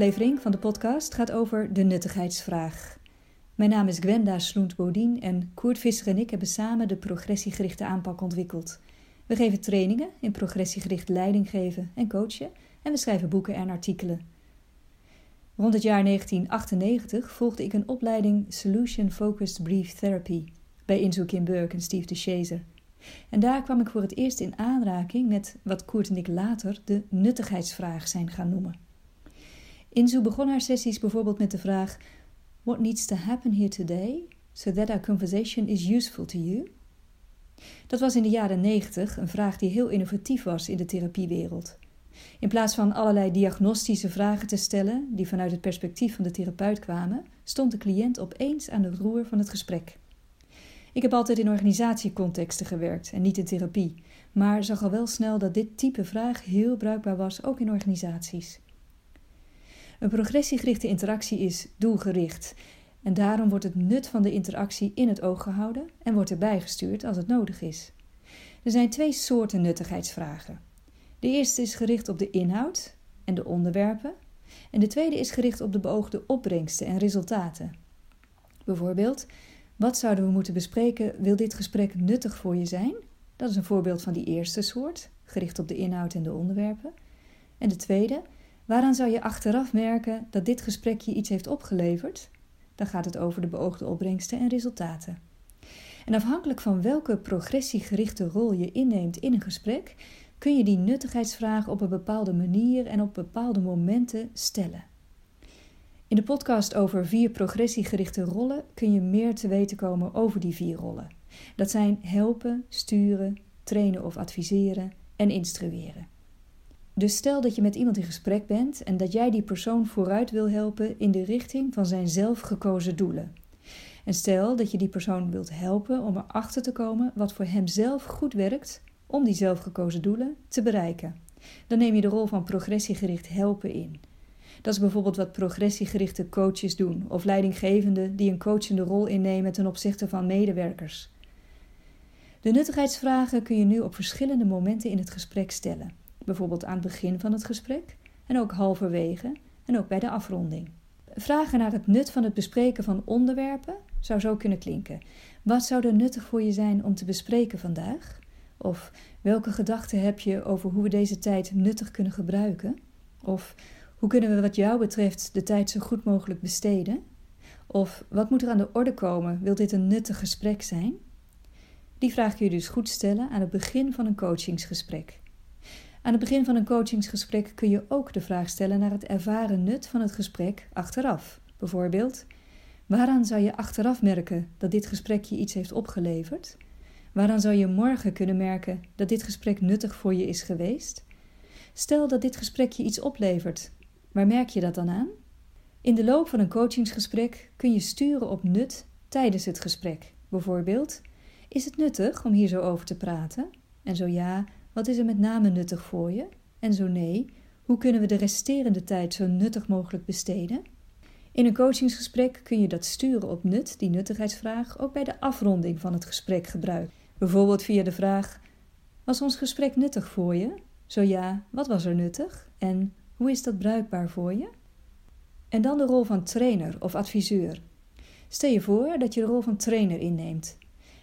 Aflevering van de podcast gaat over de nuttigheidsvraag. Mijn naam is Gwenda Sloent-Bodien en Koert Visser en ik hebben samen de progressiegerichte aanpak ontwikkeld. We geven trainingen in progressiegericht leiding geven en coachen en we schrijven boeken en artikelen. Rond het jaar 1998 volgde ik een opleiding Solution Focused Brief Therapy bij Inzo Kim Burke en Steve de Chazer. En daar kwam ik voor het eerst in aanraking met wat Koert en ik later de nuttigheidsvraag zijn gaan noemen. Inzu begon haar sessies bijvoorbeeld met de vraag: What needs to happen here today so that our conversation is useful to you? Dat was in de jaren 90 een vraag die heel innovatief was in de therapiewereld. In plaats van allerlei diagnostische vragen te stellen die vanuit het perspectief van de therapeut kwamen, stond de cliënt opeens aan het roer van het gesprek. Ik heb altijd in organisatiecontexten gewerkt en niet in therapie, maar zag al wel snel dat dit type vraag heel bruikbaar was, ook in organisaties. Een progressiegerichte interactie is doelgericht en daarom wordt het nut van de interactie in het oog gehouden en wordt erbij gestuurd als het nodig is. Er zijn twee soorten nuttigheidsvragen. De eerste is gericht op de inhoud en de onderwerpen, en de tweede is gericht op de beoogde opbrengsten en resultaten. Bijvoorbeeld, wat zouden we moeten bespreken? Wil dit gesprek nuttig voor je zijn? Dat is een voorbeeld van die eerste soort, gericht op de inhoud en de onderwerpen. En de tweede, waaraan zou je achteraf merken dat dit gesprek je iets heeft opgeleverd? Dan gaat het over de beoogde opbrengsten en resultaten. En afhankelijk van welke progressiegerichte rol je inneemt in een gesprek, kun je die nuttigheidsvraag op een bepaalde manier en op bepaalde momenten stellen. In de podcast over vier progressiegerichte rollen kun je meer te weten komen over die vier rollen. Dat zijn helpen, sturen, trainen of adviseren en instrueren. Dus stel dat je met iemand in gesprek bent en dat jij die persoon vooruit wil helpen in de richting van zijn zelfgekozen doelen. En stel dat je die persoon wilt helpen om erachter te komen wat voor hem zelf goed werkt om die zelfgekozen doelen te bereiken. Dan neem je de rol van progressiegericht helpen in. Dat is bijvoorbeeld wat progressiegerichte coaches doen, of leidinggevenden die een coachende rol innemen ten opzichte van medewerkers. De nuttigheidsvragen kun je nu op verschillende momenten in het gesprek stellen, bijvoorbeeld aan het begin van het gesprek en ook halverwege en ook bij de afronding. Vragen naar het nut van het bespreken van onderwerpen zou zo kunnen klinken. Wat zou er nuttig voor je zijn om te bespreken vandaag? Of welke gedachten heb je over hoe we deze tijd nuttig kunnen gebruiken? Of hoe kunnen we wat jou betreft de tijd zo goed mogelijk besteden? Of wat moet er aan de orde komen? Wil dit een nuttig gesprek zijn? Die vraag kun je dus goed stellen aan het begin van een coachingsgesprek. Aan het begin van een coachingsgesprek kun je ook de vraag stellen naar het ervaren nut van het gesprek achteraf. Bijvoorbeeld, waaraan zou je achteraf merken dat dit gesprek je iets heeft opgeleverd? Waaraan zou je morgen kunnen merken dat dit gesprek nuttig voor je is geweest? Stel dat dit gesprek je iets oplevert Waar merk je dat dan aan? In de loop van een coachingsgesprek kun je sturen op nut tijdens het gesprek. Bijvoorbeeld, is het nuttig om hier zo over te praten? En zo ja, wat is er met name nuttig voor je? En zo nee, hoe kunnen we de resterende tijd zo nuttig mogelijk besteden? In een coachingsgesprek kun je dat sturen op nut, die nuttigheidsvraag, ook bij de afronding van het gesprek gebruiken. Bijvoorbeeld via de vraag: Was ons gesprek nuttig voor je? Zo ja, wat was er nuttig? En hoe is dat bruikbaar voor je? En dan de rol van trainer of adviseur. Stel je voor dat je de rol van trainer inneemt.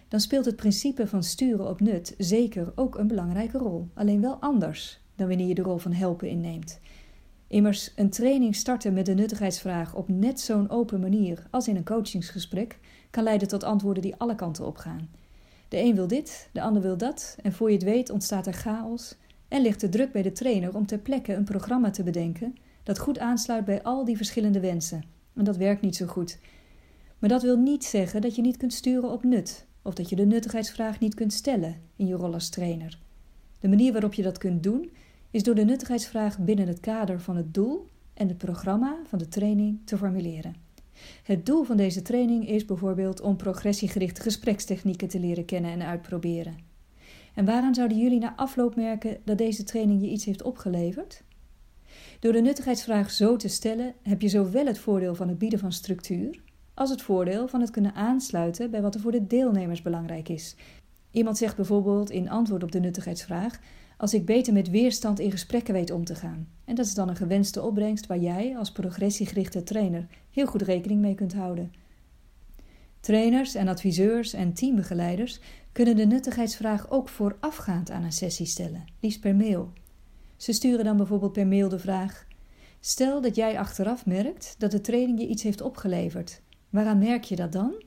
Dan speelt het principe van sturen op nut zeker ook een belangrijke rol, alleen wel anders dan wanneer je de rol van helpen inneemt. Immers, een training starten met de nuttigheidsvraag op net zo'n open manier als in een coachingsgesprek kan leiden tot antwoorden die alle kanten opgaan. De een wil dit, de ander wil dat, en voor je het weet ontstaat er chaos en ligt de druk bij de trainer om ter plekke een programma te bedenken dat goed aansluit bij al die verschillende wensen. En dat werkt niet zo goed. Maar dat wil niet zeggen dat je niet kunt sturen op nut, of dat je de nuttigheidsvraag niet kunt stellen in je rol als trainer. De manier waarop je dat kunt doen, is door de nuttigheidsvraag binnen het kader van het doel en het programma van de training te formuleren. Het doel van deze training is bijvoorbeeld om progressiegerichte gesprekstechnieken te leren kennen en uitproberen. En waaraan zouden jullie na afloop merken dat deze training je iets heeft opgeleverd? Door de nuttigheidsvraag zo te stellen, heb je zowel het voordeel van het bieden van structuur, als het voordeel van het kunnen aansluiten bij wat er voor de deelnemers belangrijk is. Iemand zegt bijvoorbeeld in antwoord op de nuttigheidsvraag: Als ik beter met weerstand in gesprekken weet om te gaan. En dat is dan een gewenste opbrengst waar jij als progressiegerichte trainer heel goed rekening mee kunt houden. Trainers en adviseurs en teambegeleiders kunnen de nuttigheidsvraag ook voorafgaand aan een sessie stellen, liefst per mail. Ze sturen dan bijvoorbeeld per mail de vraag: Stel dat jij achteraf merkt dat de training je iets heeft opgeleverd. Waaraan merk je dat dan?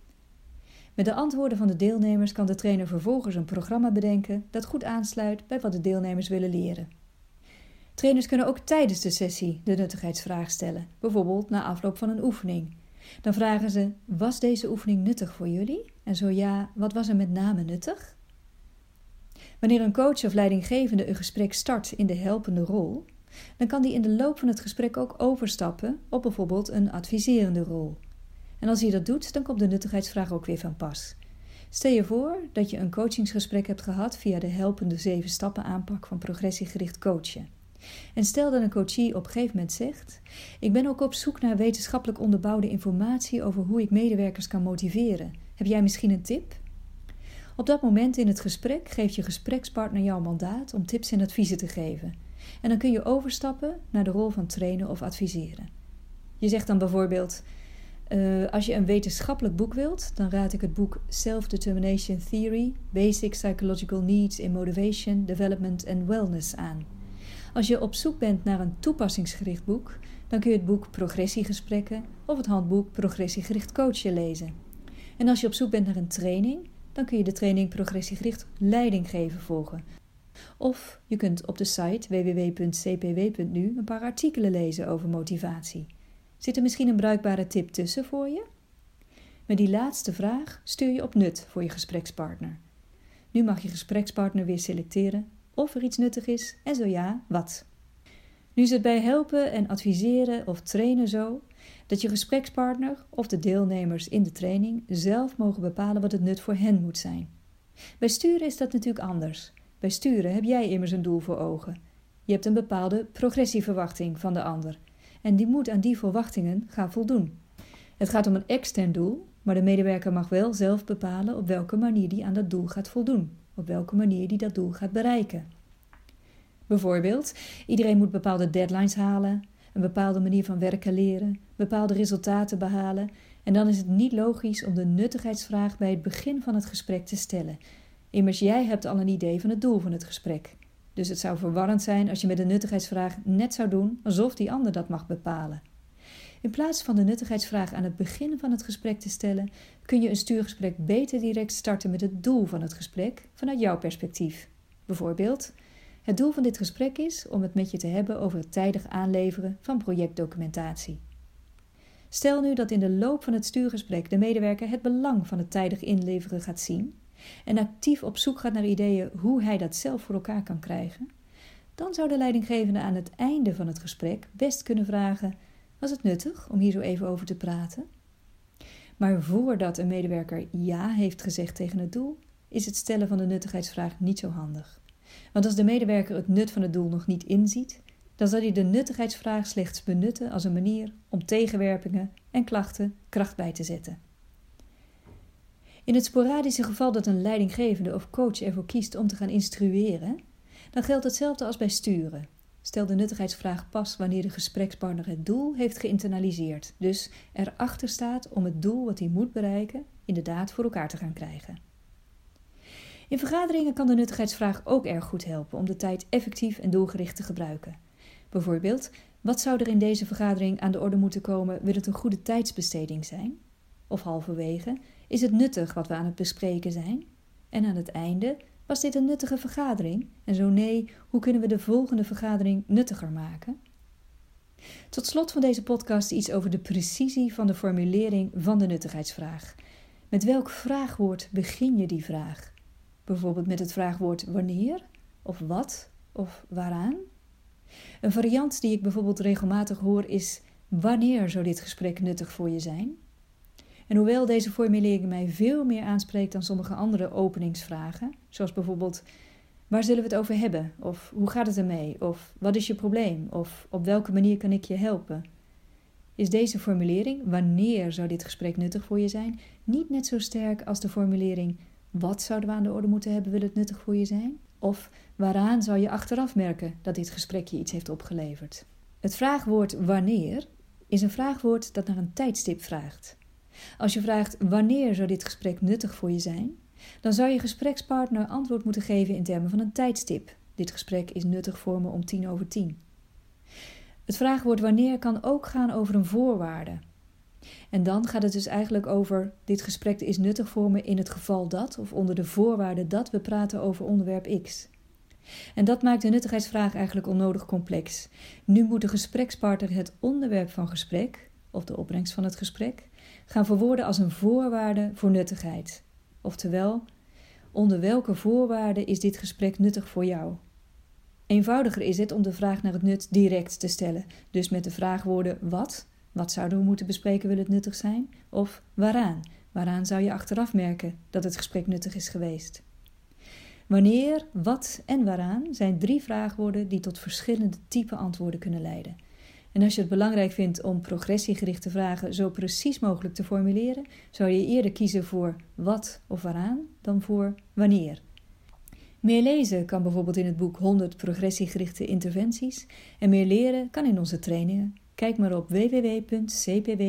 Met de antwoorden van de deelnemers kan de trainer vervolgens een programma bedenken dat goed aansluit bij wat de deelnemers willen leren. Trainers kunnen ook tijdens de sessie de nuttigheidsvraag stellen, bijvoorbeeld na afloop van een oefening. Dan vragen ze: Was deze oefening nuttig voor jullie? En zo ja, wat was er met name nuttig? Wanneer een coach of leidinggevende een gesprek start in de helpende rol, dan kan die in de loop van het gesprek ook overstappen op bijvoorbeeld een adviserende rol. En als hij dat doet, dan komt de nuttigheidsvraag ook weer van pas. Stel je voor dat je een coachingsgesprek hebt gehad via de helpende zeven stappen aanpak van progressiegericht coachen. En stel dat een coachie op een gegeven moment zegt: Ik ben ook op zoek naar wetenschappelijk onderbouwde informatie over hoe ik medewerkers kan motiveren. Heb jij misschien een tip? Op dat moment in het gesprek geeft je gesprekspartner jouw mandaat om tips en adviezen te geven. En dan kun je overstappen naar de rol van trainen of adviseren. Je zegt dan bijvoorbeeld: uh, Als je een wetenschappelijk boek wilt, dan raad ik het boek Self-Determination Theory: Basic Psychological Needs in Motivation, Development and Wellness aan. Als je op zoek bent naar een toepassingsgericht boek, dan kun je het boek Progressiegesprekken of het handboek Progressiegericht Coachen lezen. En als je op zoek bent naar een training, dan kun je de training Progressiegericht Leiding geven volgen. Of je kunt op de site www.cpw.nu een paar artikelen lezen over motivatie. Zit er misschien een bruikbare tip tussen voor je? Met die laatste vraag stuur je op nut voor je gesprekspartner. Nu mag je gesprekspartner weer selecteren of er iets nuttig is en zo ja, wat. Nu is het bij helpen en adviseren of trainen zo dat je gesprekspartner of de deelnemers in de training zelf mogen bepalen wat het nut voor hen moet zijn. Bij sturen is dat natuurlijk anders. Bij sturen heb jij immers een doel voor ogen. Je hebt een bepaalde progressieverwachting van de ander en die moet aan die verwachtingen gaan voldoen. Het gaat om een extern doel, maar de medewerker mag wel zelf bepalen op welke manier die aan dat doel gaat voldoen, op welke manier die dat doel gaat bereiken. Bijvoorbeeld, iedereen moet bepaalde deadlines halen, een bepaalde manier van werken leren, bepaalde resultaten behalen. En dan is het niet logisch om de nuttigheidsvraag bij het begin van het gesprek te stellen. Immers jij hebt al een idee van het doel van het gesprek. Dus het zou verwarrend zijn als je met de nuttigheidsvraag net zou doen alsof die ander dat mag bepalen. In plaats van de nuttigheidsvraag aan het begin van het gesprek te stellen, kun je een stuurgesprek beter direct starten met het doel van het gesprek vanuit jouw perspectief. Bijvoorbeeld, het doel van dit gesprek is om het met je te hebben over het tijdig aanleveren van projectdocumentatie. Stel nu dat in de loop van het stuurgesprek de medewerker het belang van het tijdig inleveren gaat zien en actief op zoek gaat naar ideeën hoe hij dat zelf voor elkaar kan krijgen, dan zou de leidinggevende aan het einde van het gesprek best kunnen vragen: Was het nuttig om hier zo even over te praten? Maar voordat een medewerker ja heeft gezegd tegen het doel, is het stellen van de nuttigheidsvraag niet zo handig. Want als de medewerker het nut van het doel nog niet inziet, dan zal hij de nuttigheidsvraag slechts benutten als een manier om tegenwerpingen en klachten kracht bij te zetten. In het sporadische geval dat een leidinggevende of coach ervoor kiest om te gaan instrueren, dan geldt hetzelfde als bij sturen. Stel de nuttigheidsvraag pas wanneer de gesprekspartner het doel heeft geïnternaliseerd, dus erachter staat om het doel wat hij moet bereiken inderdaad voor elkaar te gaan krijgen. In vergaderingen kan de nuttigheidsvraag ook erg goed helpen om de tijd effectief en doelgericht te gebruiken. Bijvoorbeeld, wat zou er in deze vergadering aan de orde moeten komen? Wil het een goede tijdsbesteding zijn? Of halverwege, is het nuttig wat we aan het bespreken zijn? En aan het einde, was dit een nuttige vergadering? En zo nee, hoe kunnen we de volgende vergadering nuttiger maken? Tot slot van deze podcast iets over de precisie van de formulering van de nuttigheidsvraag. Met welk vraagwoord begin je die vraag? Bijvoorbeeld met het vraagwoord wanneer, of wat, of waaraan? Een variant die ik bijvoorbeeld regelmatig hoor is: Wanneer zou dit gesprek nuttig voor je zijn? En hoewel deze formulering mij veel meer aanspreekt dan sommige andere openingsvragen, zoals bijvoorbeeld: Waar zullen we het over hebben? Of hoe gaat het ermee? Of wat is je probleem? Of op welke manier kan ik je helpen? Is deze formulering, wanneer zou dit gesprek nuttig voor je zijn, niet net zo sterk als de formulering Wat zouden we aan de orde moeten hebben, wil het nuttig voor je zijn? Of waaraan zou je achteraf merken dat dit gesprek je iets heeft opgeleverd? Het vraagwoord wanneer is een vraagwoord dat naar een tijdstip vraagt. Als je vraagt wanneer zou dit gesprek nuttig voor je zijn, dan zou je gesprekspartner antwoord moeten geven in termen van een tijdstip. Dit gesprek is nuttig voor me om tien over tien. Het vraagwoord wanneer kan ook gaan over een voorwaarde. En dan gaat het dus eigenlijk over: dit gesprek is nuttig voor me in het geval dat, of onder de voorwaarde dat we praten over onderwerp X. En dat maakt de nuttigheidsvraag eigenlijk onnodig complex. Nu moet de gesprekspartner het onderwerp van gesprek, of de opbrengst van het gesprek, gaan verwoorden als een voorwaarde voor nuttigheid. Oftewel, onder welke voorwaarden is dit gesprek nuttig voor jou? Eenvoudiger is het om de vraag naar het nut direct te stellen, dus met de vraagwoorden wat, wat zouden we moeten bespreken wil het nuttig zijn, of waaraan, waaraan zou je achteraf merken dat het gesprek nuttig is geweest. Wanneer, wat en waaraan zijn drie vraagwoorden die tot verschillende type antwoorden kunnen leiden. En als je het belangrijk vindt om progressiegerichte vragen zo precies mogelijk te formuleren, zou je eerder kiezen voor wat of waaraan dan voor wanneer. Meer lezen kan bijvoorbeeld in het boek 100 progressiegerichte interventies en meer leren kan in onze trainingen. Kijk maar op www.cpw.nu.